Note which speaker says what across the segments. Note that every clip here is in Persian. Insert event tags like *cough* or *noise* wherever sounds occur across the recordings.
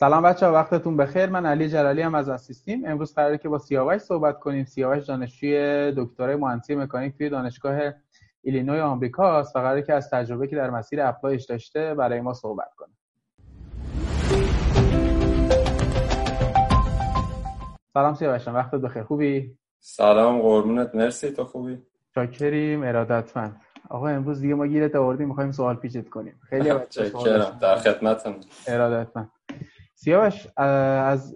Speaker 1: سلام بچه ها وقتتون بخیر. من علی جلالی هم از اسیستیم. امروز قراره که با سیاوش صحبت کنیم. سیاوش دانشجوی دکترای مهندسی مکانیک توی دانشگاه ایلینوی آمریکاست و قراره که از تجربه که در مسیر اپلایش داشته برای ما صحبت کنه. سلام سیاوش وقتت بخیر. خوبی؟
Speaker 2: سلام قربونت. مرسی. تو خوبی؟
Speaker 1: شاکریم ارادتمند. آقا امروز دیگه ما گیرت آوردیم می‌خوایم سوال پیچت کنیم. خیلی *laughs*
Speaker 2: در خدمتم
Speaker 1: ارادتمند. سیاوش از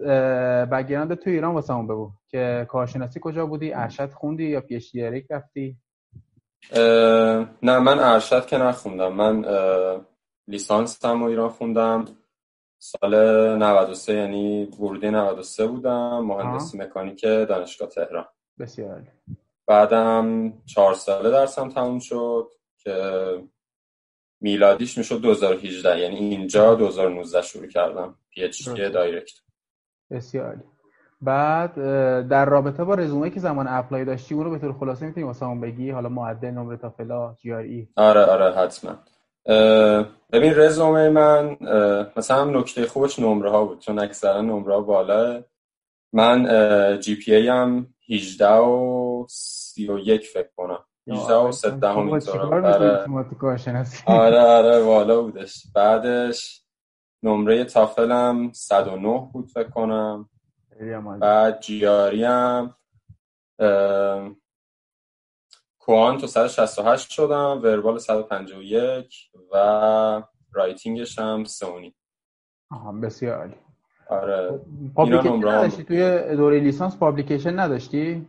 Speaker 1: بگراند تو ایران واسه همون بگو که کارشناسی کجا بودی؟ ارشد خوندی یا پیش رفتی؟
Speaker 2: نه من ارشد که نخوندم. من لیسانس هم ایران خوندم. سال 93 یعنی ورودی 93 بودم مهندسی مکانیک دانشگاه تهران.
Speaker 1: بسیار
Speaker 2: بعدم چهار ساله درسم تموم شد که میلادیش می‌شد 2018 یعنی اینجا 2019 شروع کردم. PhD direct
Speaker 1: بسیار بعد در رابطه با رزومه که زمان apply داشتی اون رو به طور خلاصه می‌تونی واسه بگی؟ حالا معدل نمره تافل ها GRE
Speaker 2: آره آره حتما. ببین رزومه من مثلا نکته خوبش نمره ها بود چون اکثرا نمره ها بالا. من GPA هم 18 و 31 فکر کنم. 18 و 3 دهم آره. آره آره بالا بودش. بعدش نمره تافلم 109 بود فکر کنم. بعد GRE هم quant و 168 شدم verbal 151 و writing ش هم سه و نیم
Speaker 1: آها بسیار عالی.
Speaker 2: آره.
Speaker 1: publication نداشتی؟ توی دوره لیسانس publication نداشتی؟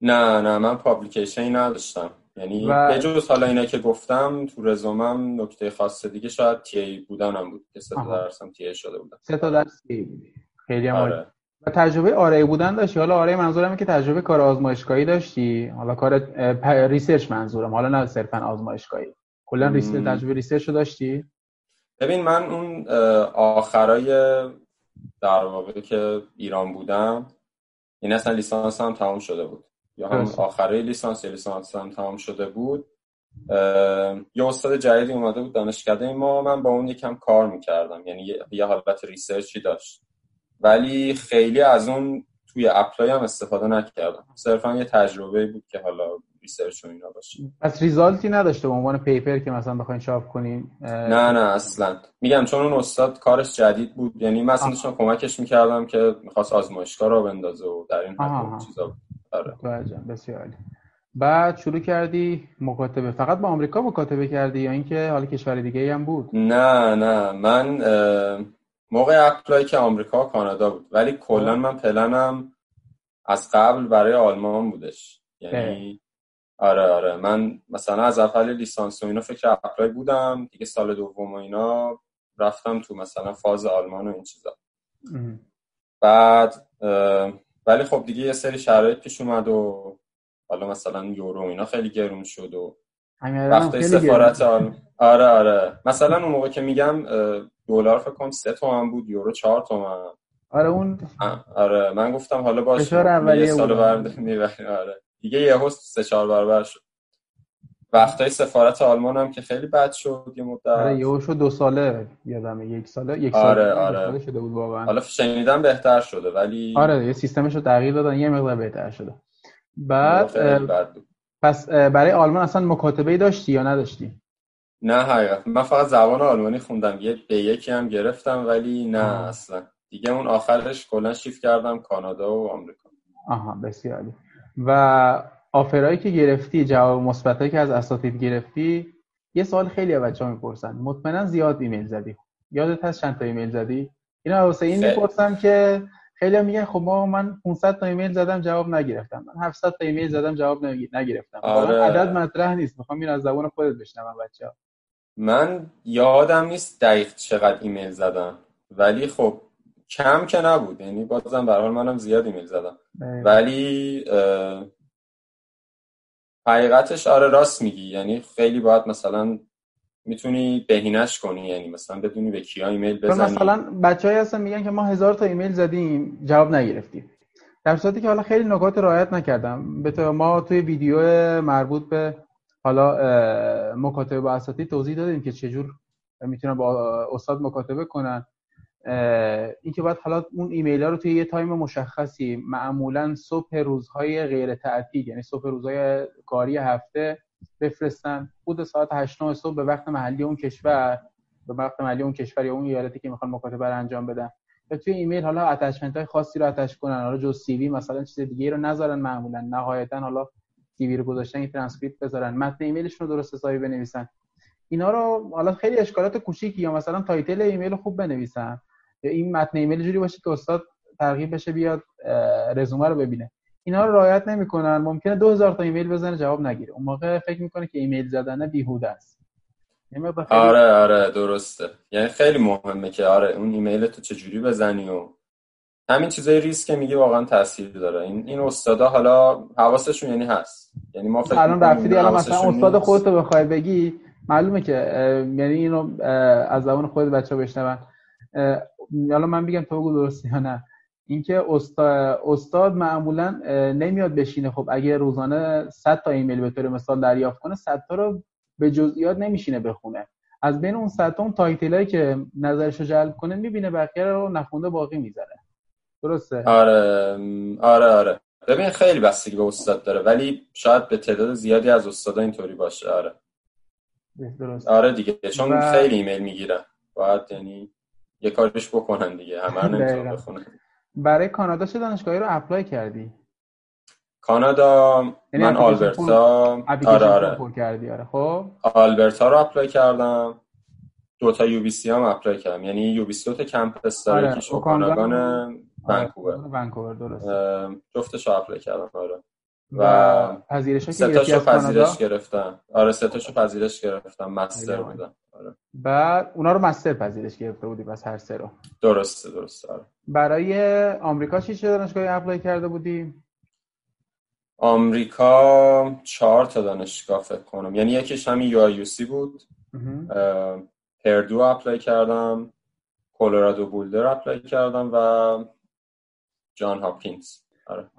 Speaker 2: نه نه من publication نداشتم. یعنی و... جز حالا اینا که گفتم تو رزومم نکته خاص دیگه شاید TA بودنم بود که سه تا درسم TA شده بودم.
Speaker 1: سه تا درس TA بودی. خیلی هم آره. و تجربه RA بودن داشتی؟ حالا RA منظورم که تجربه کار آزمایشگاهی داشتی؟ حالا کار research منظورم. حالا نه صرفا آزمایشگاهی. کلا research تجربه research رو داشتی؟
Speaker 2: ببین من اون آخرای در واقع که ایران بودم این اصلا لیسانس هم تمام شده بود. یا هم آخره لیسانس یا لیسانس هم تمام شده بود. یه استاد جدیدی اومده بود دانشکده ما من با اون یکم کار می‌کردم. یعنی یه حالت research ی داشت. ولی خیلی از اون توی apply هم استفاده نکردم. صرفا یه تجربه بود که حالا research و اینا باشه.
Speaker 1: پس result ی نداشته به عنوان paper که مثلا بخواین چاپ کنین؟
Speaker 2: نه نه اصلا. میگم چون اون استاد کارش جدید بود یعنی من اصلا کمکش می‌کردم که می‌خواست آزمایشگاه رو بندازه و در این حد چیزا. آره.
Speaker 1: بسیار عالی. بعد شروع کردی مکاتبه. فقط با آمریکا مکاتبه کردی یا اینکه حالا کشور دیگه هم بود؟
Speaker 2: نه نه. من موقع اپلای که آمریکا و کانادا بود. ولی کلا من پلنم از قبل برای آلمان بودش. یعنی آره آره. من مثلا از اول لیسانس و اینا فکر اپلای بودم. دیگه سال دوم و اینا رفتم تو مثلا فاز آلمان و این چیزا. بعد ولی خب دیگه یه سری شرایط پیش اومد و حالا مثلا یورو اینا خیلی گرون شد و وقتی سفارت آره آره. مثلا اون موقع که میگم دلار فکر کنم سه تومن بود یورو چهار تومن.
Speaker 1: آره اون
Speaker 2: آره. من گفتم حالا باشه یه سال برد *laughs* آره. دیگه یه هست سه چهار برابر شد. وقتای سفارت آلمان هم که خیلی بد شد یه مدت.
Speaker 1: آره یه شد دو ساله یادمه یک ساله یک
Speaker 2: ساله آره آره. شده بود واقعا. حالا شنیدم بهتر شده ولی
Speaker 1: آره یه سیستمش رو تغییر دادن یه مقدار بهتر شده. بعد پس برای آلمان اصلا مکاتبه ای داشتی یا نداشتی؟
Speaker 2: نه حقیقت. من فقط زبان آلمانی خوندم یه به یکی هم گرفتم ولی نه آه. اصلا. دیگه اون آخرش کلا شیفت کردم کانادا و آمریکا.
Speaker 1: آها بسیار و offer ایی که گرفتی جواب مثبتایی که از اساتید گرفتی یه سوال خیلی بچه ها می‌پرسن. مطمئنا زیاد ایمیل زدی. یادت هست چند تا ایمیل زدی؟ اینا واسه این می‌پرسم که خیلی میگن خب ما من 500 تا ایمیل زدم جواب نگرفتم. من 700 تا ایمیل زدم جواب نگرفتم. آره. عدد مطرح نیست. می‌خوام این از زبان خودت بشنوم بچه‌ها.
Speaker 2: من یادم نیست دقیق چقدر ایمیل زدم. ولی خب کم که نبود. یعنی بازم به حال منم زیاد ایمیل زدم. ولی حقیقتش آره راست میگی. یعنی خیلی باید مثلا می‌تونی بهینش کنی. یعنی مثلا بدونی به کیا ایمیل بزنی.
Speaker 1: مثلا بچه‌ای هستن میگن که ما هزار تا ایمیل زدیم جواب نگرفتیم. در صورتی که حالا خیلی نکات رعایت نکردم. به ما توی ویدیو مربوط به حالا مکاتبه با اساتید توضیح دادیم که چجور می‌تونن با استاد مکاتبه کنن. اینکه باید حالا اون ایمیل ها رو توی یه time مشخصی معمولا صبح روزهای غیر تعطیل یعنی صبح روزهای کاری هفته بفرستن. خود ساعت 8 صبح به وقت محلی اون کشور به وقت محلی اون کشور یا اون ایالتی که می‌خوان مکاتبه رو انجام بدن. یا توی ایمیل حالا attachment های خاصی رو attach کنن. حالا جز CV مثلا چیز دیگه رو نذارن معمولا. نهایتا حالا CV رو گذاشتن این ترانسکریپت بذارن. متن ایمیلشون رو درست حسابی بنویسن. اینا رو حالا خیلی اشکالات کوچیکی یا مثلا title ایمیل خوب بنویسن. یا این متن ایمیل جوری باشه که استاد ترغیب بشه بیاد رزومه رو ببینه. اینا رو رعایت نمی‌کنن. ممکنه 2000 تا ایمیل بزنه جواب نگیره. اون موقع فکر می‌کنه که ایمیل زدن بیهوده است.
Speaker 2: آره آره درسته. یعنی خیلی مهمه که آره اون ایمیل تو چجوری بزنی و همین چیزای ریسک که میگه واقعا تاثیر داره. این این استادا حالا حواسشون یعنی هست. یعنی ما
Speaker 1: فکر الان رفتید الان مثلا استاد خودت رو بخوای بگی معلومه که یعنی اینو از زبان خود بچه بشنون. حالا من بگم تو بگو درسته یا نه. اینکه استاد, استاد معمولا نمیاد بشینه. خب اگه روزانه 100 تا ایمیل به طور مثال دریافت کنه 100 تا رو به جزئیات نمیشینه بخونه. از بین اون 100 تا اون تایتلایی که نظرش رو جلب کنه می‌بینه بقیه رو نخونده باقی می‌ذاره. درسته؟
Speaker 2: آره آره آره. ببین خیلی بستگی به استاد داره ولی شاید به تعداد زیادی از استادا اینطوری باشه. آره. درسته. آره دیگه چون و... خیلی ایمیل می‌گیرن. باید یعنی یه کارش بکنن دیگه. همه نمی‌تونن بخونن.
Speaker 1: برای کانادا چه دانشگاهی رو apply کردی؟
Speaker 2: کانادا یعنی من آلبرتا.
Speaker 1: آره آره. کردی آره. خب.
Speaker 2: آلبرتا رو apply کردم. دو تا UBC هم apply کردم. یعنی UBC دو تا campus داره آره. یکیش اوکاناگان ونکوور.
Speaker 1: ونکوور درست
Speaker 2: جفتش رو apply کردم آره.
Speaker 1: و پذیرش که
Speaker 2: سه پذیرش گرفتم آره سه تاشو پذیرش گرفتم master بودم آره.
Speaker 1: بعد اونا رو master پذیرش گرفته بودی بس هر سه رو.
Speaker 2: درسته درسته. آره.
Speaker 1: برای آمریکا چی چه دانشگاهی apply کرده بودی
Speaker 2: آمریکا چهار تا دانشگاه فکر کنم. یعنی یکیش همین UIC بود. پردو apply کردم کلرادو بولدر apply کردم و جان هاپکینز. آره.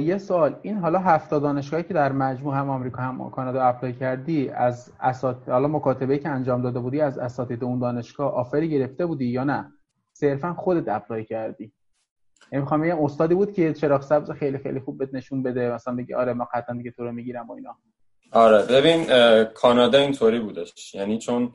Speaker 1: یه سوال. این حالا هفت دانشگاهی که در مجموع هم آمریکا هم کانادا apply کردی از اسات حالا مکاتبه که انجام داده بودی از اساتید اون دانشگاه offer ی گرفته بودی یا نه؟ صرفا خودت apply کردی. یعنی می‌خوام بگم استادی بود که چراغ سبز خیلی خیلی خوب بهت نشون بده مثلا بگی آره ما قطعا دیگه تو رو می‌گیرم و اینا.
Speaker 2: آره ببین کانادا اینطوری بودش. یعنی چون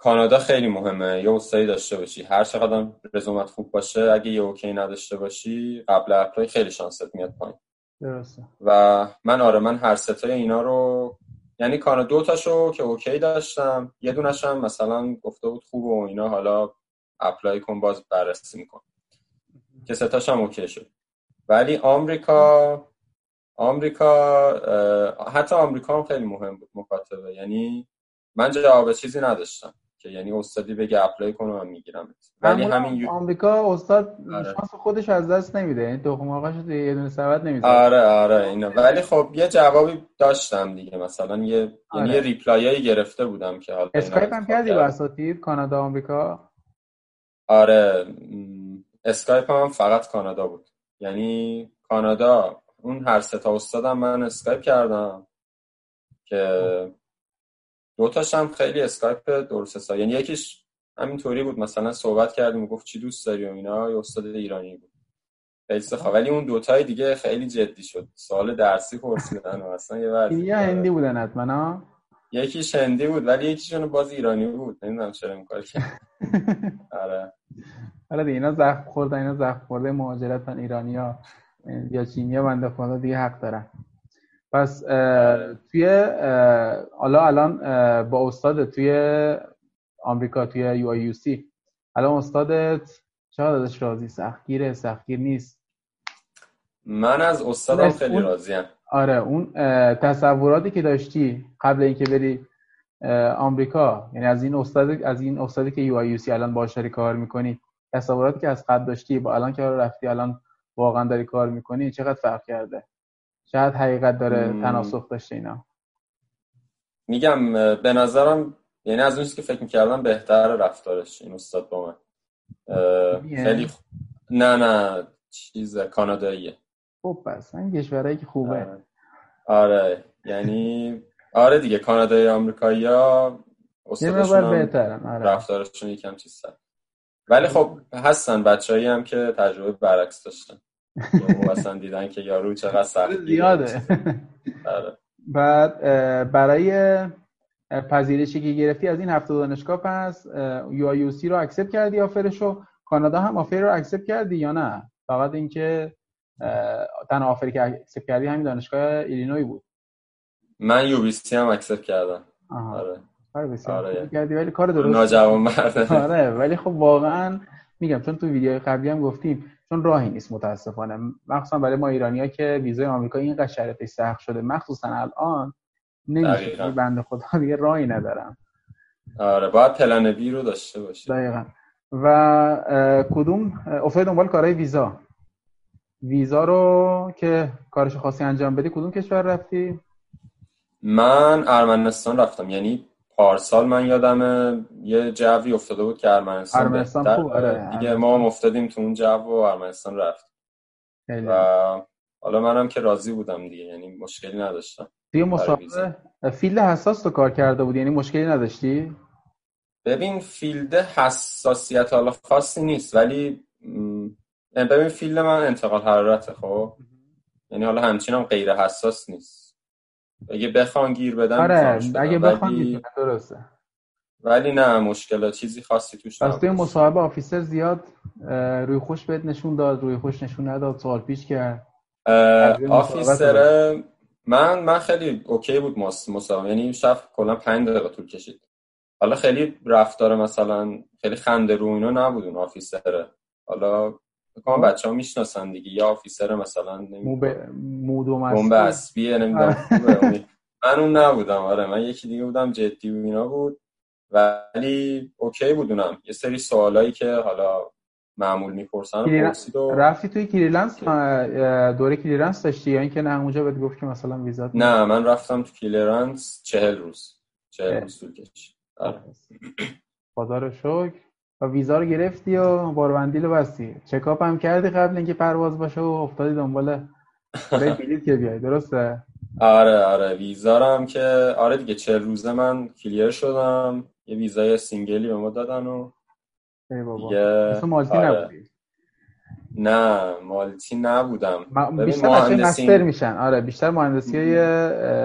Speaker 2: کانادا خیلی مهمه. یه استادی داشته باشی. هر چقدر رزومت خوب باشه اگه یه okay نداشته باشی قبل apply خیلی شانست میاد پایین.
Speaker 1: درسته.
Speaker 2: و من آره من هر سه تای اینا رو یعنی کانادا دو تاشو که okay داشتم. یه دونش هم مثلا گفته بود خوب و اینا حالا apply کن باز بررسی میکنم که سه تاش هم okay شد. ولی آمریکا آمریکا حتی آمریکا هم خیلی مهم بود مکاتبه یعنی من جواب چیزی نداشتم. که یعنی استادی بگه apply کن من می‌گیرم
Speaker 1: ولی همین آمریکا استاد آره. شانس خودش از دست نمیده. یعنی تخم مرغاش تو یه دونه سبد نمی‌ذاره.
Speaker 2: آره آره اینا ولی خب یه جوابی داشتم دیگه. مثلا یه یعنی آره. یعنی یه reply ایی گرفته بودم که حالا
Speaker 1: اسکایپ هم کردی با اساتید کانادا آمریکا؟
Speaker 2: آره. اسکایپ هم فقط کانادا بود. یعنی کانادا اون هر سه تا استادم من اسکایپ کردم که دوتاش هم خیلی اسکایپ درست حساب. یعنی یکیش همینطوری بود مثلا صحبت کردیم و گفت چی دوست داری و اینا یه استاد ایرانی بود. خیلی ولی اون دوتای دیگه خیلی جدی شد. سوال درسی پرسیدن و اصلا یه وقت
Speaker 1: یا هندی بودن حتما
Speaker 2: یکیش هندی بود ولی یکیشون باز ایرانی بود. نمی‌دونم چرا این کار کرد. *laughs* آره.
Speaker 1: حالا دیگه اینا زخم خوردن اینا زخم خورده مهاجرتن ایرانیا یا چینیا بنده خدا دیگه حق دارن. پس توی حالا الان با استاد توی آمریکا توی یو آی یو سی. الان استادت چقدر ازش راضی؟ سختگیره سختگیر نیست.
Speaker 2: من از استادم خیلی راضیم
Speaker 1: آره اون تصوراتی که داشتی قبل اینکه بری آمریکا یعنی از این استاد از این استادی که یو آی یو سی الان باهاش کار می‌کنی تصوراتی که از قبل داشتی با الان که رفتی الان واقعا داری کار می‌کنی چقدر فرق کرده؟ شاید حقیقت داره تناسخ داشته اینا.
Speaker 2: میگم به نظرم یعنی از اون که فکر می‌کردم بهتر رفتارش این استاد با من. خیلی خ... نه نه چیز کاناداییه.
Speaker 1: خب پس این کشورهایی که خوبه.
Speaker 2: آره. آره یعنی آره دیگه کانادای آمریکایی ها
Speaker 1: استادشون بهترن آره.
Speaker 2: رفتارشون یکم چیز ولی خب هستن بچه‌ای هم که تجربه برعکس داشتن. مثلا دیدن که یارو چقدر سخت
Speaker 1: زیاده.
Speaker 2: آره.
Speaker 1: بعد برای پذیرشی که گرفتی از این هفت تا دانشگاه پس UIC رو accept کردی offer شو؟ کانادا هم offer رو accept کردی یا نه؟ فقط اینکه تنها offer ی که accept کردی همین دانشگاه ایلینوی بود.
Speaker 2: من UBC هم accept کردم.
Speaker 1: آره. آره. آره. کردی ولی کار درست
Speaker 2: ناجوان مرد.
Speaker 1: آره ولی خب واقعا میگم چون تو ویدیو قبلی هم گفتیم چون راهی نیست متاسفانه. مخصوصا برای ما ایرانیا که ویزای آمریکا اینقدر شرطش سخت شده. مخصوصا الان نمیشه. بنده خدا دیگه راهی ندارم.
Speaker 2: آره باید plan B رو داشته باشی
Speaker 1: دقیقا. و کدوم؟ افتاد دنبال کارهای ویزا. ویزا رو که کارش خاصی انجام بدی کدوم کشور رفتی؟
Speaker 2: من ارمنستان رفتم. یعنی پارسال من یادم یه جوی افتاده بود که ارمنستان
Speaker 1: ارمنستان خوب آره
Speaker 2: دیگه ما هم افتادیم تو اون جو و ارمنستان رفت. و حالا منم که راضی بودم دیگه یعنی مشکلی نداشتم.
Speaker 1: توی مصاحبه field حساس تو کار کرده بود یعنی مشکلی نداشتی؟
Speaker 2: ببین field حساسیت حالا خاصی نیست ولی ببین field من انتقال حرارته خب؟ یعنی حالا همچین غیر حساس نیست. اگه بخوان گیر بدن
Speaker 1: آره اگه بخوان گیر درسته.
Speaker 2: ولی نه مشکل چیزی خاصی توش
Speaker 1: پس توی مصاحبه officer زیاد روی خوش بهت نشون داد روی خوش نشون نداد سوال پیچ کرد.
Speaker 2: officer من من خیلی okay بود مصاحبه. یعنی شب کلا 5 دقیقه طول کشید. حالا خیلی رفتار مثلا خیلی خنده رو اینا نبود اون officer ه حالا بکنم. بچه ها می‌شناسن دیگه. یا آفیسر مثلا بمب اسبیه نمی‌دونم. من اون نبودم. آره من یکی دیگه بودم جدی و اینا بود. ولی okay بود اونم. یه سری سوالایی که حالا معمول می‌پرسن
Speaker 1: پرسید و... رفتی توی clearance دوره clearance داشتی؟ یا اینکه نه اونجا بهت گفت که مثلا ویزا
Speaker 2: نه من رفتم تو clearance چهل روز. چهل روز طول کشید. آره.
Speaker 1: خدا رو شکر. و ویزا رو گرفتی و باروبندیل رو بستی. چکاپ هم کردی قبل اینکه پرواز باشه و افتادی دنبال *laughs* بلیط که بیای. درسته؟
Speaker 2: آره آره. ویزا هم که آره دیگه چهل روزه من clear شدم. یه ویزای single ی به ما دادن و
Speaker 1: ای بابا. دیگه... multi آره. نبودی؟
Speaker 2: نه multi نبودم.
Speaker 1: م... بیشتر مهندسی... مستر میشن. آره بیشتر مهندسی های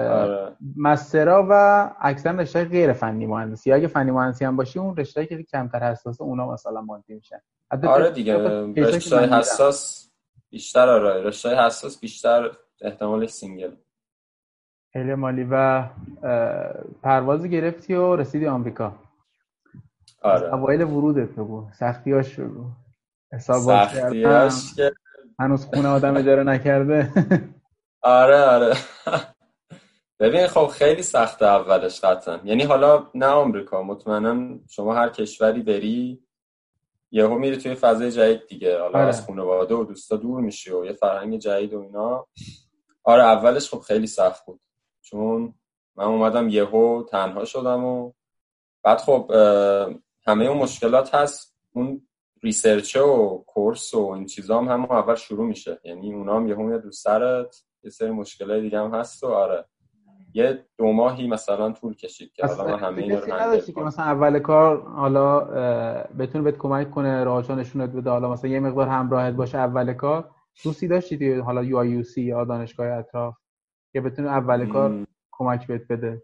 Speaker 1: آره. master ا و اکثر رشته غیر فنی مهندسی. اگه فنی مهندسی هم باشی اون رشته که کمتر حساسه اونا مثلا multi میشن.
Speaker 2: آره دیگه رشته حساس بیشتر آره. رشته حساس بیشتر احتمال single.
Speaker 1: خیلی عالی و پرواز گرفتی و رسیدی آمریکا.
Speaker 2: آره.
Speaker 1: اوایل ورودت بگو. سختیاش بگو.
Speaker 2: حساب که
Speaker 1: هنوز خونه آدم اجاره نکرده. *laughs*
Speaker 2: آره آره. ببین خب خیلی سخت اولش قطعا. یعنی حالا نه آمریکا مطمئنا شما هر کشوری بری یهو میری توی فضای جدید دیگه. حالا آره. از خانواده و دوستا دور میشی و یه فرهنگ جدید و اینا. آره اولش خب خیلی سخت بود. چون من اومدم یهو تنها شدم و بعد خب همه اون مشکلات هست. اون research و course و این چیزا هم همون اول شروع میشه. یعنی اونا هم یهو میاد رو سرت. یه سری مشکلات دیگه هم هست و آره. یه دو ماهی مثلا طول کشید که حالا همه اینا رو هندل
Speaker 1: که مثلا اول کار حالا بتونه بهت کمک کنه راهشو نشونت بده حالا مثلا یه مقدار همراهت باشه اول کار. دوستی داشتی حالا یو آی یو سی یا دانشگاه اطراف که بتونه اول کار کمک بهت بده؟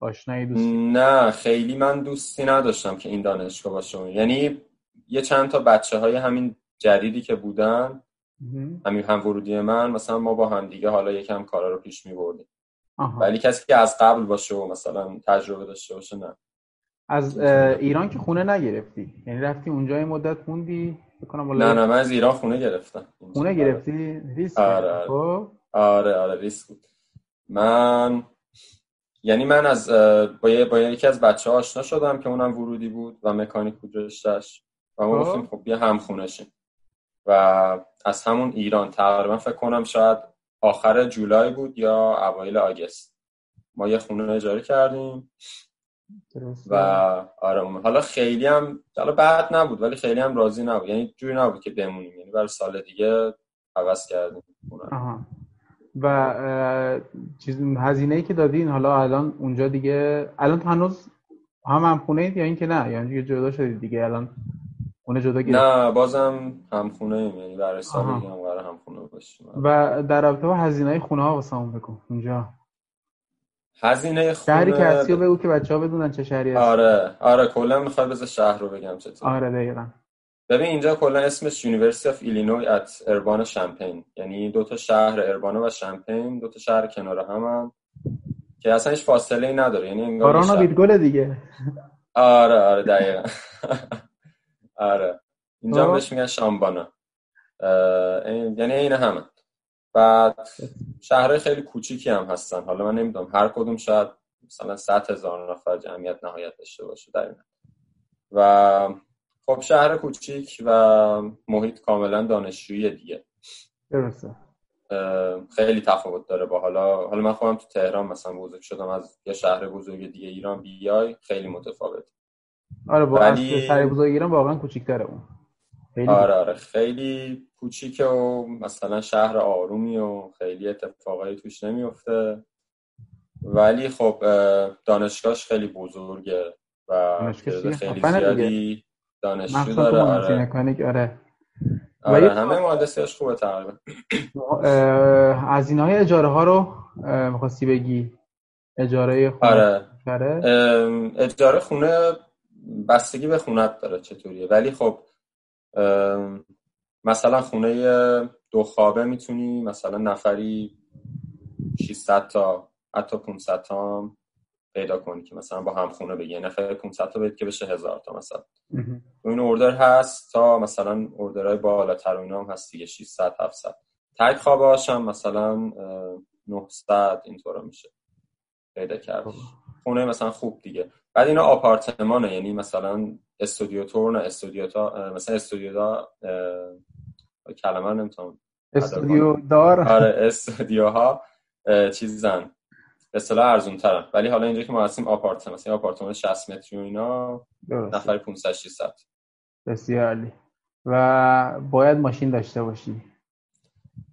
Speaker 1: آشنایی دوستی؟
Speaker 2: نه خیلی من دوستی نداشتم که این دانشگاه باشه. یعنی یه چند تا بچه های همین جدیدی که بودن همین هم ورودی من مثلا ما با هم دیگه حالا یکم کارا رو پیش می بردیم ولی کسی که از قبل باشه و مثلا تجربه داشته باشه نه.
Speaker 1: از ایران که خونه نگرفتی؟ یعنی رفتی اونجا یه مدت موندی
Speaker 2: نه نه من از ایران خونه گرفتم.
Speaker 1: خونه گرفتی؟ ریسک
Speaker 2: آره آره. خب؟ آره آره ریسک بود. من یعنی من از با, یکی از بچه ها آشنا شدم که اونم ورودی بود و مکانیک بود رشتش و ما خب. گفتیم خب بیا هم خونه شیم و از همون ایران تقریبا فکر کنم شاید آخر جولای بود یا اوایل آگست؟ ما یه خونه اجاره کردیم. و آره حالا خیلی هم حالا بعد نبود ولی خیلی هم راضی نبود. یعنی جوری نبود که بمونیم. یعنی برای سال دیگه عوض کردیم
Speaker 1: و چیز هزینه ای که دادین حالا الان اونجا دیگه الان هنوز هم هم خونه اید یا اینکه نه؟ یعنی جدا شدید دیگه؟ الان اون جدا
Speaker 2: گرفت نه بازم همخونه ایم یعنی برای سال هم قرار همخونه باشیم.
Speaker 1: و در رابطه با هزینه های خونه ها واسمون بگو اونجا
Speaker 2: هزینه خونه
Speaker 1: شهری که هستی بگو که بچه ها بدونن چه شهری هستی
Speaker 2: آره آره کلا می‌خوای بذار شهر رو بگم چطور.
Speaker 1: آره دقیقا.
Speaker 2: ببین اینجا کلا اسمش University of Illinois at Urbana-Champaign یعنی دو تا شهر اربانا و شمپین دو تا شهر کنار هم که اصلا هیچ فاصله ای نداره یعنی انگار
Speaker 1: کارانا بیتگل دیگه.
Speaker 2: آره آره دقیقا. *laughs* آره. اینجا بهش میگن شامبانا. یعنی این همه. بعد شهرهای خیلی کوچیکی هم هستن. حالا من نمی‌دونم هر کدوم شاید مثلا 100 هزار نفر جمعیت نهایت داشته باشه در این و خب شهر کوچیک و محیط کاملا دانشجویی دیگه.
Speaker 1: درسته.
Speaker 2: خیلی تفاوت داره با حالا حالا من خودم تو تهران مثلا بزرگ شدم از یه شهر بزرگ دیگه ایران بیای خیلی متفاوت.
Speaker 1: آره با ولی... شهر بزرگ ایران واقعا کوچیک‌تره اون.
Speaker 2: خیلی آره آره. خیلی کوچیکه و مثلا شهر آرومی و خیلی اتفاقایی توش نمیفته ولی خب دانشگاهش خیلی بزرگه و خیلی زیادی دانشجو داره.
Speaker 1: آره. آره.
Speaker 2: آره همه مهندسیش خوبه تقریبا.
Speaker 1: هزینه های اجاره ها رو می‌خواستی بگی؟ اجاره خونه
Speaker 2: آره. اجاره خونه بستگی به خونت داره چطوریه. ولی خب مثلا خونه دو خوابه می‌تونی مثلا نفری 600 تا حتی 500 تا پیدا کنی که مثلا با هم خونه بگی. نفر 500 تا بگید که بشه هزار تا مثلا. این اوردر هست تا مثلا اوردرهای بالاتر اینا هم هست دیگه 600 700 تک خواب هم مثلا 900 اینطورا میشه. پیدا کرد خونه مثلا خوب دیگه. بعد اینا آپارتمانه یعنی مثلا استودیو تور نه استودیو تا مثلا استودیو دا کلمه نمی‌تونم.
Speaker 1: استودیو دار.
Speaker 2: آره استودیوها چیزن. به اصطلاح ارزون ترن ولی حالا اینجا که ما هستیم آپارتمان مثلا آپارتمان 60 متری و اینا نفر 500 600
Speaker 1: بسیار عالی. و باید ماشین داشته باشی.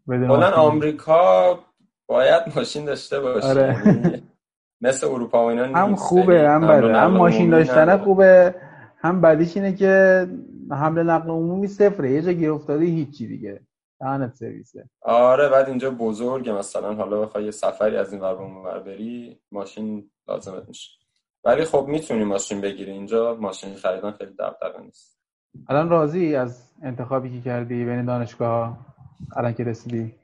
Speaker 2: کلا آمریکا باید ماشین داشته باشی. آره. یعنی مثل اروپا و اینا
Speaker 1: هم خوبه هم بده. هم ماشین داشتن خوبه. هم بعدیش اینه که حمل نقل عمومی صفره. یه جا گیر افتادی هیچی دیگه. دهنت سرویسه.
Speaker 2: آره بعد اینجا بزرگه مثلا. حالا بخوای یه سفری از این ور اون بری ماشین لازمت میشه. ولی خب می‌تونی ماشین بگیری. اینجا ماشین خریدن خیلی دغدغه نیست.
Speaker 1: الان راضی از انتخابی که کردی بین دانشگاه الان که رسیدی؟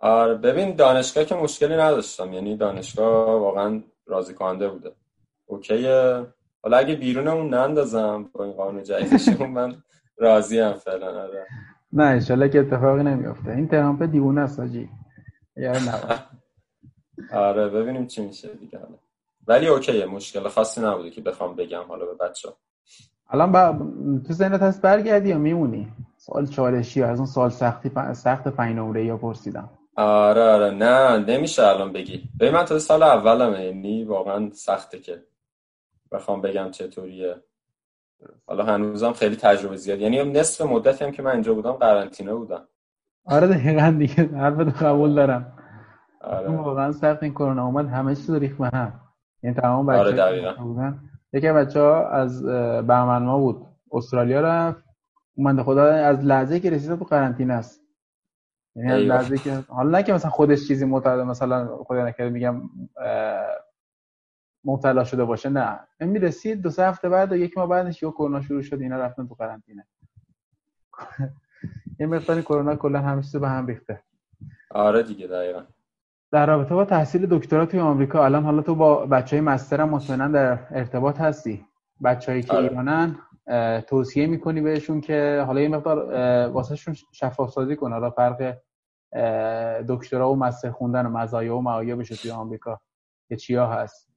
Speaker 2: آره ببین دانشگاه که مشکلی نداشتم. یعنی دانشگاه واقعا راضی کننده بوده. اوکیه. حالا اگه بیرون اون نندازم با این قانون جدیدشون من راضی هم فعلا آره.
Speaker 1: نه انشالله که اتفاقی نمیافته. این ترامپ دیوونه است آجی.
Speaker 2: آره ببینیم چی میشه دیگه. حالا ولی اوکیه مشکل خاصی نبوده که بخوام بگم حالا به بچه
Speaker 1: الان با... تو ذهنت هست برگردی یا میمونی؟ سوال چالشی از اون سال سختی سخت پنج نمره یا پرسیدم.
Speaker 2: آره آره. نه نمیشه الان بگی. ببین من تا سال اولم یعنی واقعا سخته که بخوام بگم چطوریه. حالا هنوزم خیلی تجربه زیاد. یعنی نصف مدتی هم که من اینجا بودم قرنطینه بودم.
Speaker 1: آره دقیقا دیگه حرفت قبول دارم. آره. واقعا سخت این کرونا اومد. همه چیز ریخ به هم. یعنی تمام بچه
Speaker 2: آره دقیقا. بودن.
Speaker 1: یکی بچه ها از بهمن ما بود. استرالیا رفت. من خدا از لحظه که رسید تو قرنطینه است. یعنی که حالا نه که مثلا خودش چیزی معتاد مثلا خدا نکرده میگم مبتلا شده باشه نه. این رسید دو سه هفته بعد و یک ماه بعدش یه کرونا شروع شد اینا رفتن تو قرنطینه. *laughs* یه مقداری کرونا کلا همه چیز به هم ریخته.
Speaker 2: آره دیگه دقیقا.
Speaker 1: در رابطه با تحصیل دکترا توی آمریکا الان حالا تو با بچه های مستر هم مطمئنا در ارتباط هستی. بچههایی که آره. ایرانن توصیه می‌کنی بهشون که حالا یه مقدار واسهشون شفاف سازی کن. حالا فرق دکترا و master خوندن و مزایا و معایبش توی آمریکا. که چیا هست؟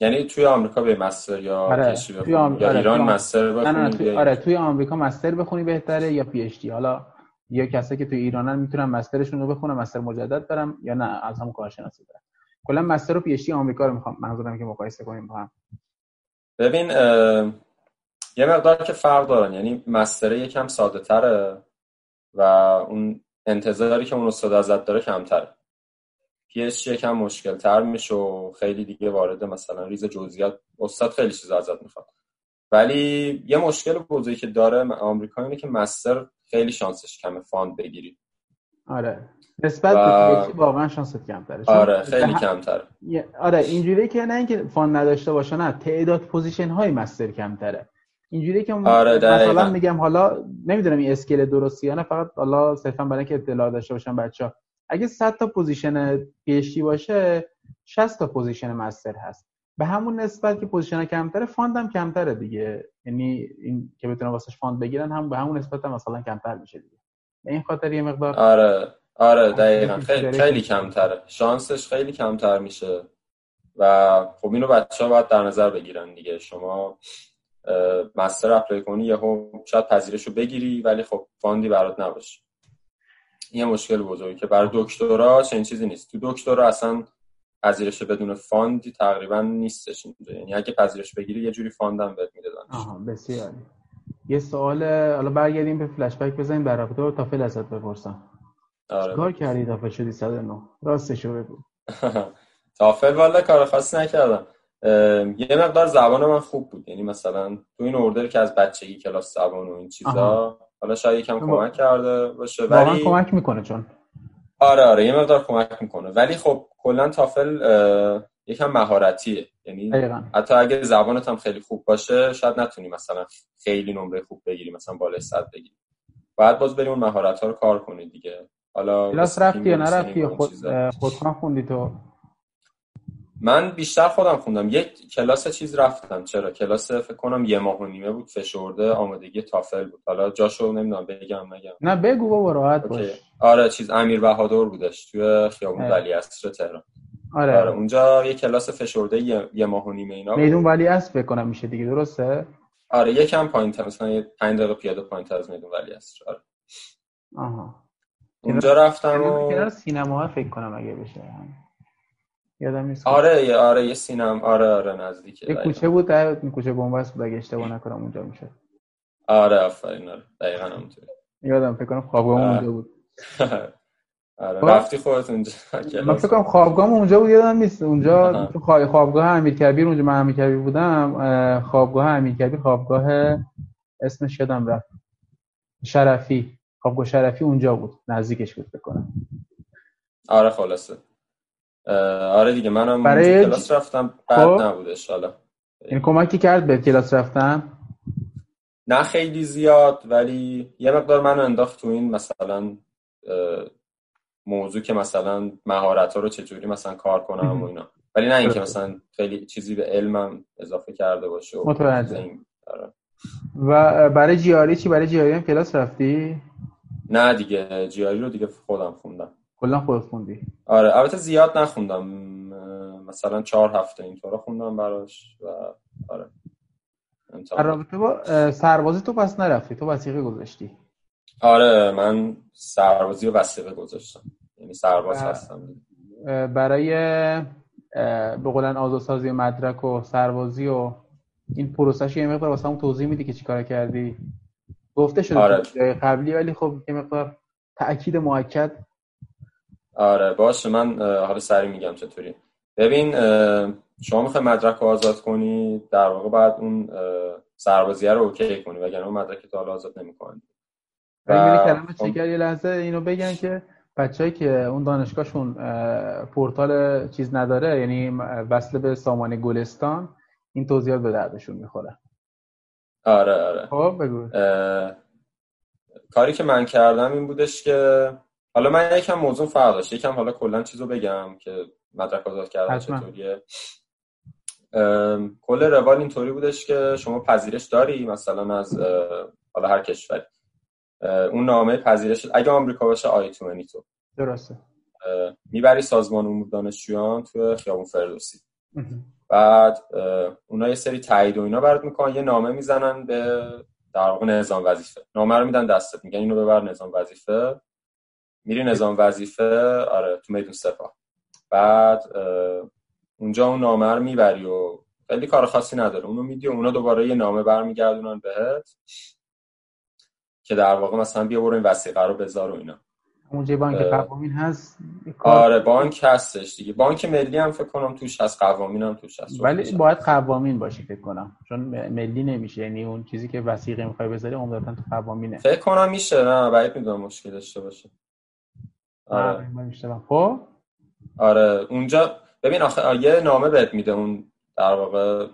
Speaker 2: یعنی توی آمریکا به master یا آره. توی یا آره، ایران master بخونی نه نه
Speaker 1: توی... آره توی آمریکا master بخونی بهتره یا PhD؟ حالا یا کسایی که توی ایرانن می‌تونن master شون رو بخونن master مجدد برم یا نه؟ از هم کارشناسی برم. کلا master و PhD آمریکا رو می‌خوام منظورم که مقایسه کنیم با هم.
Speaker 2: ببین یه مقدار که فرق دارن. یعنی master یکم ساده تره و اون انتظاری که اون استاد ازت داره کمتره PhD ش یکم مشکل تر میشه و خیلی دیگه وارد مثلا ریز جزئیات استاد خیلی چیز ازت می‌خواد. ولی یه مشکل بزرگی که داره آمریکا اینه که master خیلی شانسش کمه fund بگیری.
Speaker 1: آره. نسبت به واقعا شانست کمتره.
Speaker 2: آره خیلی کمتره.
Speaker 1: آره اینجوری که نه اینکه fund نداشته باشه نه. تعداد position های master کمتره. اینجوری که
Speaker 2: آره
Speaker 1: مثلا میگم حالا نمی‌دونم این scale درستی یا نه فقط حالا صرفا برای اینکه اطلاع داشته باشن بچه اگه 100 تا position PhD باشه 60 تا position master هست. به همون نسبت که position کمتره fund هم کمتره دیگه. یعنی این که بتونن واسش fund بگیرن هم به همون نسبت هم مثلا کمتر میشه دیگه. به این خاطر یه مقدار
Speaker 2: آره آره دقیقا. خیلی, خیلی کمتره. شانسش خیلی کمتر میشه. و خب اینو بچه ها باید در نظر بگیرن دیگه. شما master apply کنی یهو شاید پذیرش رو بگیری ولی خب fund ی برات نباشه. یه مشکل بزرگی که برای دکترا چنین چیزی نیست. تو دکترا اصلا پذیرش بدون fund ی تقریبا نیستش اینجا. یعنی اگه پذیرش بگیری یه جوری fund م بهت میده
Speaker 1: آها بسیار. یه سوال حالا برگردیم به فلش بک بزنیم در رابطه TOEFL ازت بپرسم. آره. کار کردی دفعه شدی 109 راستشو بگو. *laughs*
Speaker 2: تافل والا کار خاصی نکردم. یه مقدار زبان من خوب بود. یعنی مثلا تو این اوردر که از بچگی کلاس زبان و این چیزا حالا شاید یکم کمک کرده باشه ولی
Speaker 1: کمک می‌کنه چون.
Speaker 2: آره آره یه مقدار کمک می‌کنه. ولی خب کلا تافل یکم مهارتیه. یعنی حتی اگه زبانت هم خیلی خوب باشه شاید نتونی مثلا خیلی نمره خوب بگیری مثلا بالای 100 بگیری. بعد باز بریم اون مهارت ها رو کار کنی دیگه. حالا
Speaker 1: کلاس رفتی یا نرفتی؟ خود خودکار خوندی تو؟
Speaker 2: من بیشتر خودم خوندم. یک کلاس چیز رفتم. چرا؟ کلاس فکر کنم یه ماه و نیمه بود. فشرده آمادگی تافل بود. حالا جاشو نمی‌دونم بگم نگم.
Speaker 1: نه بگو بابا راحت باش.
Speaker 2: آره چیز امیر بهادر بودش توی خیابون ولی عصر تهران.
Speaker 1: آره.
Speaker 2: آره اونجا یه کلاس فشرده یه, یه ماه و نیمه اینا
Speaker 1: میدون ولی عصر فکر کنم میشه دیگه درسته؟
Speaker 2: آره یکم پایینتر مثلا یه 5 دقیقه پیاده پایینتر از میدون ولی عصر. آره.
Speaker 1: آها.
Speaker 2: اونجا رفتم و
Speaker 1: سینما فکر کنم اگه بشه. یادم نیست
Speaker 2: آره آره یه سینم آره آره نزدیکه
Speaker 1: یه کوچه بود در کوچه بنبست بود اگه اشتباه نکنم اونجا میشه
Speaker 2: آره آفرین آره. دقیقاً همونطوری.
Speaker 1: یادم فکر کنم خوابگاه اونجا بود. *laughs*
Speaker 2: آره خب. رفتی خودت اونجا.
Speaker 1: من *laughs* فکر کنم خوابگاه اونجا بود یادم نیست. اونجا تو خوابگاه امیرکبیر اونجا من امیرکبیر بودم خوابگاه امیرکبیر خوابگاه اسمش یادم رفت. شرفی خوابگاه شرفی اونجا بود. نزدیکش بود فکر کنم.
Speaker 2: آره خلاصه. آره دیگه منم برای کلاس رفتم بعد خب. نبودش حالا.
Speaker 1: این کمکی کرد به کلاس رفتن؟
Speaker 2: نه خیلی زیاد ولی یه مقدار منو انداخت تو این مثلا موضوع که مثلا مهارت ها رو چجوری مثلا کار کنم و اینا. ولی نه اینکه مثلا خیلی چیزی به علمم اضافه کرده باشه
Speaker 1: متوجه. و برای جیاری چی؟ برای جیاری هم کلاس رفتی؟
Speaker 2: نه دیگه جیاری رو دیگه خودم خوندم.
Speaker 1: کلا خودت خوندی؟
Speaker 2: آره البته زیاد نخوندم. مثلا چهار هفته اینطورا خوندم براش و آره
Speaker 1: رابطه با سربازی تو پس نرفتی تو وسیقه گذاشتی.
Speaker 2: آره من سربازی و وسیقه گذاشتم. یعنی سرباز هستم.
Speaker 1: برای به قولن آزادسازی مدرک و سربازی و این پروسش یه مقدار واسه توضیح میدی که چیکار کردی؟ گفته شده آره. قبلی ولی خب یه مقدار تاکید موکد
Speaker 2: آره باشه من حالا سری میگم چطوری. ببین شما می‌خوای مدرک رو آزاد کنی در واقع باید اون سربازیه رو OK کنی وگرنه اون مدرک تو حالا آزاد نمی‌کنی
Speaker 1: و کلمه خب. چیکار یه لحظه اینو بگن که بچه‌ای که اون دانشگاهشون پورتال چیز نداره یعنی وصل به سامان گلستان این توضیحات به دردشون می‌خوره.
Speaker 2: آره آره.
Speaker 1: خب بگو.
Speaker 2: کاری که من کردم این بودش که حالا من یکم موضوع فرق داشت یکم حالا کلا چیزو بگم که مدرک آزاد کردن چطوریه. کل روال اینطوری بودش که شما پذیرش داری مثلا از حالا هر کشوری. اون نامه پذیرش اگه آمریکا باشه آی تو تو.
Speaker 1: درسته.
Speaker 2: می‌بری سازمان امور دانشجویان تو خیابون فردوسی. بعد اونا یه سری تایید و اینا برات می‌کنن یه نامه می‌زنن به در واقع نظام وظیفه. نامه رو میدن دستت میگن اینو ببر نظام وظیفه. میری نظام وظیفه؟ آره تو میدون سپاه. بعد اونجا اون نامه رو می‌بری و خیلی کار خاصی نداره. اونو میدی و اونا دوباره یه نامه برمیگردونن بهت که در واقع مثلا بیا برو این وسیقه رو بذار و اینا.
Speaker 1: اونجا بانک قوامین هست
Speaker 2: آره بانک هستش دیگه. بانک ملی هم فکر کنم توش هست قوامین هم توش هست.
Speaker 1: ولی باید قوامین باشه فکر کنم. چون ملی نمیشه. یعنی اون چیزی که وسیقه می‌خوای بذاری عمدتا تو قوامینه.
Speaker 2: فکر کنم میشه. نه بعید می‌دونم مشکل داشته باشه.
Speaker 1: آره. خب؟
Speaker 2: آره اونجا ببین آخه یه نامه بهت میده اون در واقع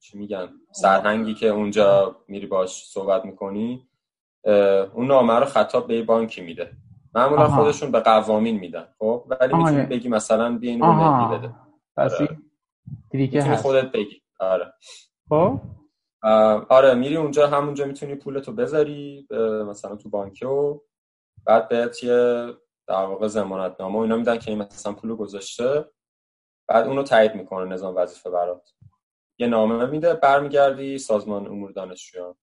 Speaker 2: چی میگن سرهنگی که اونجا میری باش صحبت می‌کنی. اون نامه رو خطاب به بانکی میده. معمولا خودشون به قوامین میدن خب؟ ولی می‌تونی بگی مثلا بیا اینو ملی بده
Speaker 1: پس
Speaker 2: آره. خودت بگی. آره.
Speaker 1: خب؟
Speaker 2: آره میری اونجا همونجا می‌تونی پولتو بذاری مثلا تو بانک و بعد بهت یه در واقع زمانت نامه اینا میدن که این مثلا پولو گذاشته بعد اونو تایید می‌کنه نظام وظیفه برات. یه نامه میده برمیگردی سازمان امور دانشجویان.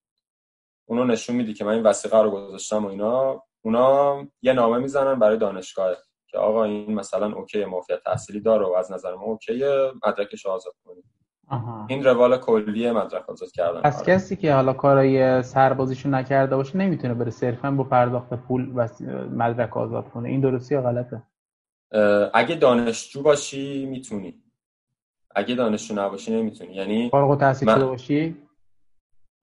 Speaker 2: اونو نشون میدی که من این وثیقه رو گذاشتم و اینا. اونا یه نامه می‌زنن برای دانشگاه که آقا این مثلا OK معافیت تحصیلی داره و از نظر ما OK مدرکش آزاد کنید. این روال کلی مدرک آزاد کردن.
Speaker 1: پس آره. کسی که حالا کارای سربازیشو نکرده باشه نمی‌تونه بره صرفا با پرداخت پول و مدرک آزاد کنه. این درستی یا غلطه؟
Speaker 2: اگه دانشجو باشی می‌تونی. اگه دانشجو نباشی نمی‌تونی. یعنی
Speaker 1: فارغ التحصیل شده باشی؟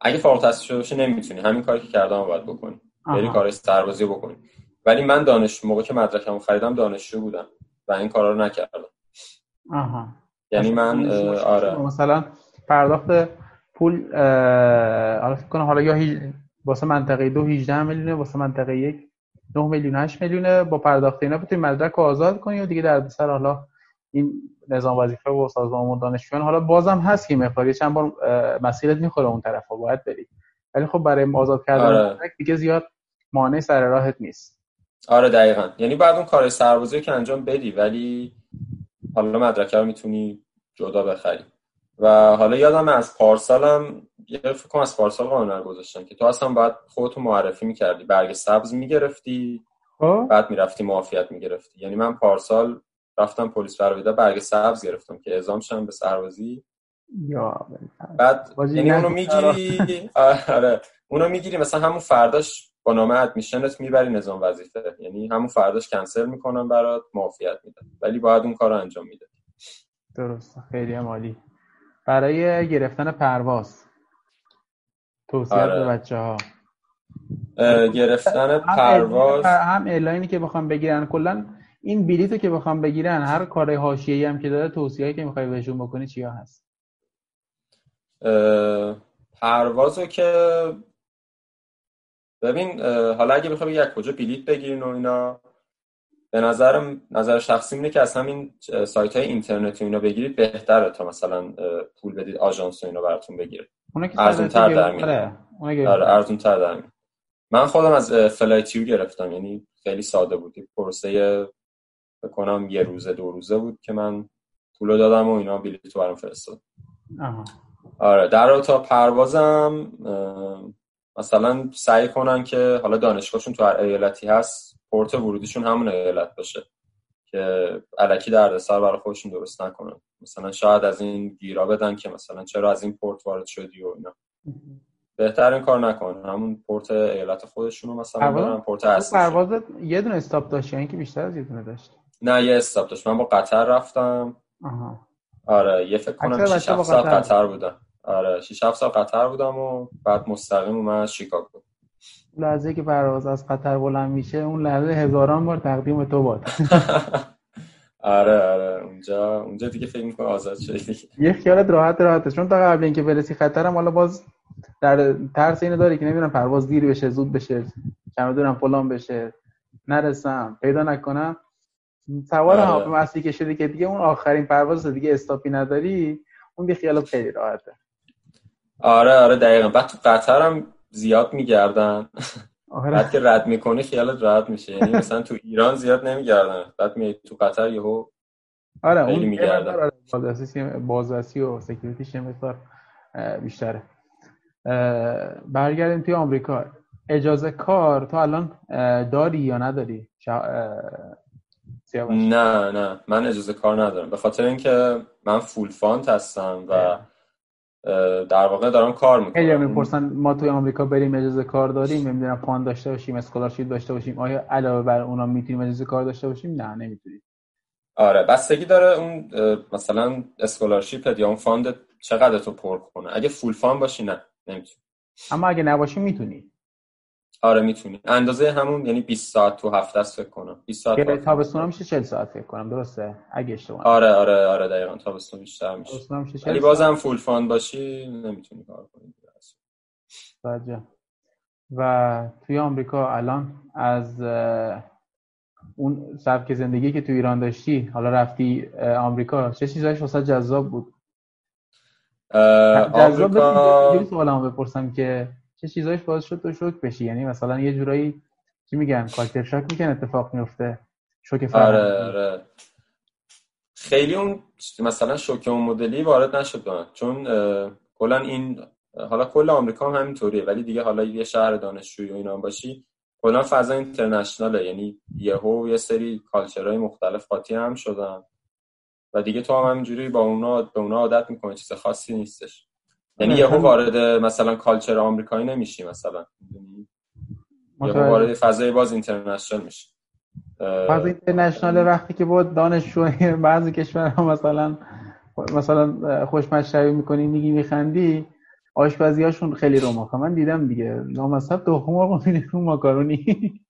Speaker 2: اگه فارغ التحصیل شده باشی نمی‌تونی. همین کاری که کردم باید بکنی. بری کارهای سربازی بکنی. ولی من دانش موقع که مدرکمو خریدم دانشجو بودم و این کارا رو نکردم.
Speaker 1: آها.
Speaker 2: یعنی من آره.
Speaker 1: مثلا پرداخت پول حالا فکر کنم حالا یا واسه منطقه دو 18 میلیونه واسه منطقه یک 9 میلیون 8 میلیونه. با پرداخت اینا بتونی مدرک رو آزاد کنی و دیگه در سر حالا این نظام وظیفه و سازمان دانشجویان. حالا بازم هست که مقداری چند بار مسیرت می‌خوره اون طرف باید بری. ولی خب برای آزاد کردن آره. دیگه زیاد مانع سر راهت نیست.
Speaker 2: آره دقیقا. یعنی بعد اون کار سربازی که انجام بدی ولی حالا مدرکه رو می‌تونی جدا بخری. و حالا یادم از پارسالم یه فکر کنم از پارسال قانون گذاشتن که تو اصلا باید خودتو معرفی می‌کردی. برگ سبز می‌گرفتی
Speaker 1: خب.
Speaker 2: بعد می‌رفتی معافیت می‌گرفتی. یعنی من پارسال رفتم پلیس فرویده برگ سبز گرفتم که اعزام شدم به سربازی
Speaker 1: یا
Speaker 2: بعد یعنی اونو می‌گیری آره. اونو می‌گیری مثلا همون فرداش با نامه ادمیشنت می‌بری نظام وظیفه. یعنی همون فرداش کنسل می‌کنم برات معافیت میدن. ولی باید اون کار انجام میده
Speaker 1: درست. خیلی عالی. برای گرفتن پرواز. توصیه آره. به بچه ها
Speaker 2: گرفتن پرواز.
Speaker 1: هم اعلاینی که بخوام بگیرن. کلا این بلیطو که بخوام بگیرن هر کارهای حاشیه‌ای هم که داره توصیه‌ای که می‌خوای بهشون بکنی چیا هست؟
Speaker 2: پروازو که ببین حالا اگه بخوای یک کجا بلیط بگیرین و اینا به نظر نظر شخصی اینه که از همین سایت های اینترنتی اینا بگیرید بهتره تا مثلا پول بدید آژانس و اینا براتون بگیره. ارزون تر در میاد آره ارزون تر در من خودم از Flightio گرفتم یعنی خیلی ساده بود. پروسه فکر کنم یه روزه دو روزه بود که من پولو دادم و اینا بلیطو برام فرستاد آره در تا پروازم مثلا سعی کنن که حالا دانشگاهشون تو هر ایالتی هست پورت ورودیشون همون ایالت باشه که علکی دردسر برای خودشون درست نکنن. مثلا شاید از این گیرا بدن که مثلا چرا از این پورت وارد شدی و اینا. بهتر این کار نکنن همون پورت ایالت خودشون رو مثلا برن پورت اصلی
Speaker 1: پرواز یه دونه استاپ داشت یعنی که بیشتر از یه دونه داشت؟
Speaker 2: نه یه استاپ داشت. من با قطر رفتم.
Speaker 1: آها.
Speaker 2: آره یه فکر کنم 6 7 سال قطر. بودم آره 6 7 سال قطر بودم و بعد مستقیم اومد شیکاگو.
Speaker 1: لحظه که پرواز از قطر بلند میشه اون لحظه هزاران بار تقدیم تو باد. *laughs*
Speaker 2: آره آره اونجا اونجا دیگه فکر می‌کنم آزاد شدی. *laughs*
Speaker 1: یه خیالت راحت راحته. چون تا قبل اینکه برسی خطرم حالا باز در ترس اینو داری که نمی‌دونم پرواز دیر بشه زود بشه چمدونم فلان بشه نرسم پیدا نکنم. سوار آره. اصلی که شدی که دیگه اون آخرین پرواز دیگه استاپی نداری اون بی خیالت خیلی راحته.
Speaker 2: آره آره دقیقا. بعد تو قطر هم زیاد میگردن. آره. بعد که رد می‌کنی خیالت راحت میشه. یعنی مثلا تو ایران زیاد نمیگردن. بعد می تو قطر یهو
Speaker 1: آره اون میگردن. بازرسی و سکیوریتیش مقدار بیشتره. برگردیم توی آمریکا. اجازه کار تو الان داری یا نداری؟
Speaker 2: نه نه. من اجازه کار ندارم. به خاطر اینکه من full fund هستم و در واقع دارن کار می‌کنن
Speaker 1: خیلی می‌پرسن ما توی آمریکا بریم اجازه کار داریم نمی‌دونم fund داشته باشیم scholarship داشته باشیم آیا علاوه بر اونا می‌تونیم اجازه کار داشته باشیم؟ نه نمی‌تونیم.
Speaker 2: آره بستگی داره اون مثلا scholarship یا اون fund چقدر تو پر کنه. اگه full fund باشی نه نمی‌تونی.
Speaker 1: اما اگه نباشی می‌تونی.
Speaker 2: آره می‌تونی. اندازه همون یعنی 20 ساعت تو هفته است فکر کنم. 20 ساعت
Speaker 1: که تابستون میشه 40 ساعت فکر کنم درسته؟ اگه اشتباه
Speaker 2: آره آره آره دقیقاً. تابستون بیشتر میشه. ولی بازم فول فاند باشی نمی‌تونی کار کنی.
Speaker 1: بله. و توی آمریکا الان از اون سبک زندگی که تو ایران داشتی حالا رفتی آمریکا چه چیزایش واسه جذاب بود؟ جذاب آمریکا... سوالمو بپرسم که چه چیزایش باعث شد تو شوک بشی. یعنی مثلا یه جورایی چی میگن کالچر شاک میگن اتفاق میفته شوک
Speaker 2: آره آره. خیلی اون مثلا شوک اون مدلی وارد نشد چون کلا این حالا کل آمریکا هم همینطوریه ولی دیگه حالا یه شهر دانشجویی و اینا باشی کلا فضا اینترنشناله. یعنی یهو یه سری کالچرهای مختلف قاطی هم شدن. و دیگه تو هم همینجوری با اونا به اونا عادت می‌کنه چیز خاصی نیستش. یعنی یهو وارد مثلا کالچر آمریکایی نمیشی مثلا یهو وارد فضای باز اینترنشنال میشی.
Speaker 1: فضا اینترنشنال وقتی که بود دانشجو *laughs* بعضی کشورها مثلا مثلا خوشمشربی می‌کنی میگی میخندی آشپزی هاشون خیلی رو من دیدم دیگه لامصب دو مرغ رو ماکارونی. *laughs*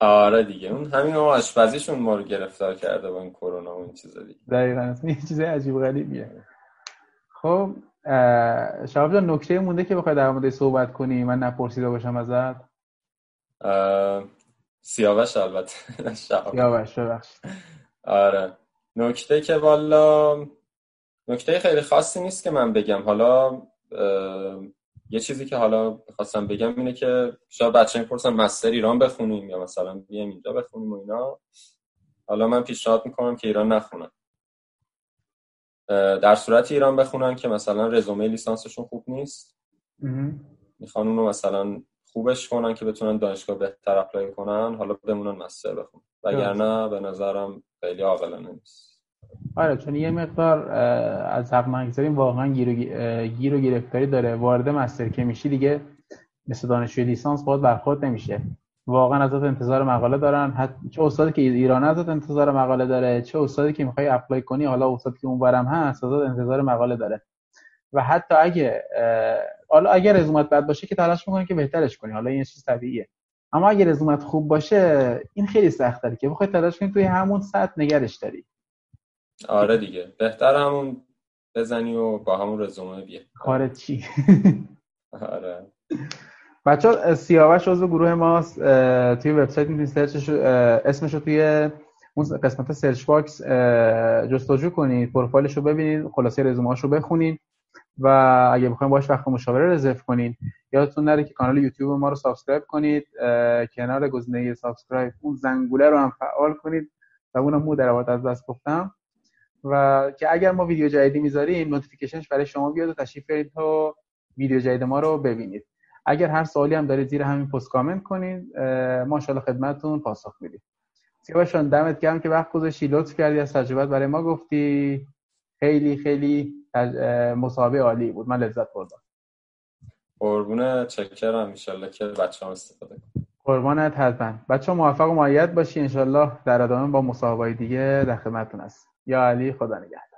Speaker 2: آره دیگه اون همین آشپزیشون ما رو گرفتار کرده با این کرونا و این چیزا دیگه.
Speaker 1: دقیقاً یه چیز عجیب غریبیه. خب شباب جان نکته مونده که بخوای در مورد صحبت کنی من نپرسیده باشم ازت.
Speaker 2: سیاوش البته *laughs*
Speaker 1: سیاوش ببخشید.
Speaker 2: آره. نکته که والا نکته خیلی خاصی نیست که من بگم. حالا یه چیزی که حالا خواستم بگم اینه که شاید بچه می‌پرسن مستر ایران بخونیم یا مثلا بیایم اینجا بخونیم و اینا. حالا من پیشنهاد می‌کنم که ایران نخونن. در صورتی ایران بخونن که مثلا رزومه لیسانسشون خوب نیست. می‌خوان اونو مثلا خوبش کنن که بتونن دانشگاه بهتر apply کنن. حالا بمونن master بخونن. وگرنه به نظرم خیلی عاقلانه نیست.
Speaker 1: آره چون یه مقدار از حق نگذریم واقعا گیر و, گیر و گرفتاری داره. وارد master که میشی دیگه مثل دانشجوی لیسانس باهات برخورد نمیشه. واقعا ازت انتظار مقاله دارن حتی چه استادی که ایران ازت انتظار مقاله داره؟ چه استادی که می‌خوای apply کنی؟ حالا استادی که اونورم هست ازت انتظار مقاله داره. و حتی اگه حالا اگر رزومت بد باشه که تلاش می‌کنی که بهترش کنی. حالا این چیز طبیعیه. اما اگه رزومت خوب باشه این خیلی سخت که بخوای تلاش کنی توی همون سطح نگهش داری.
Speaker 2: آره دیگه. بهتر همون بزنی و با همون رزومه بیا.
Speaker 1: کارت چی؟
Speaker 2: آره.
Speaker 1: بچه‌ها سیاوش عضو گروه ماست توی وبسایت می‌تونید search ش اسمش رو توی اون قسمت search box جستجو کنید پروفایلش رو ببینید خلاصه رزومه‌اش رو بخونید و اگه بخواید باش وقت مشاوره رزرو کنید. یادتون نره که کانال یوتیوب ما رو subscribe کنید کنار گزینه subscribe اون زنگوله رو هم فعال کنید و اونم مو در از دست گفتم. و که اگر ما ویدیو جدیدی می‌ذاریم notification ش برای شما بیاد و تشریف برید تا ویدیو جدید ما رو ببینید. اگر هر سوالی هم دارید زیر همین پست کامنت کنید ما ان خدمتتون پاسخ میدیم. سیاوشان دمت گرم که وقت گذاشتی لطف کردی از تجربت برای ما گفتی. خیلی خیلی مصاحبه عالی بود. من لذت بردم.
Speaker 2: قربون چکرم. ان که بچه‌ها استفاده کنن.
Speaker 1: قربانت حتما. بچه موفق و معید باشی. انشالله در ادامه با مصاحبه دیگه در خدمتتون هست یا علی خدا نگهدار.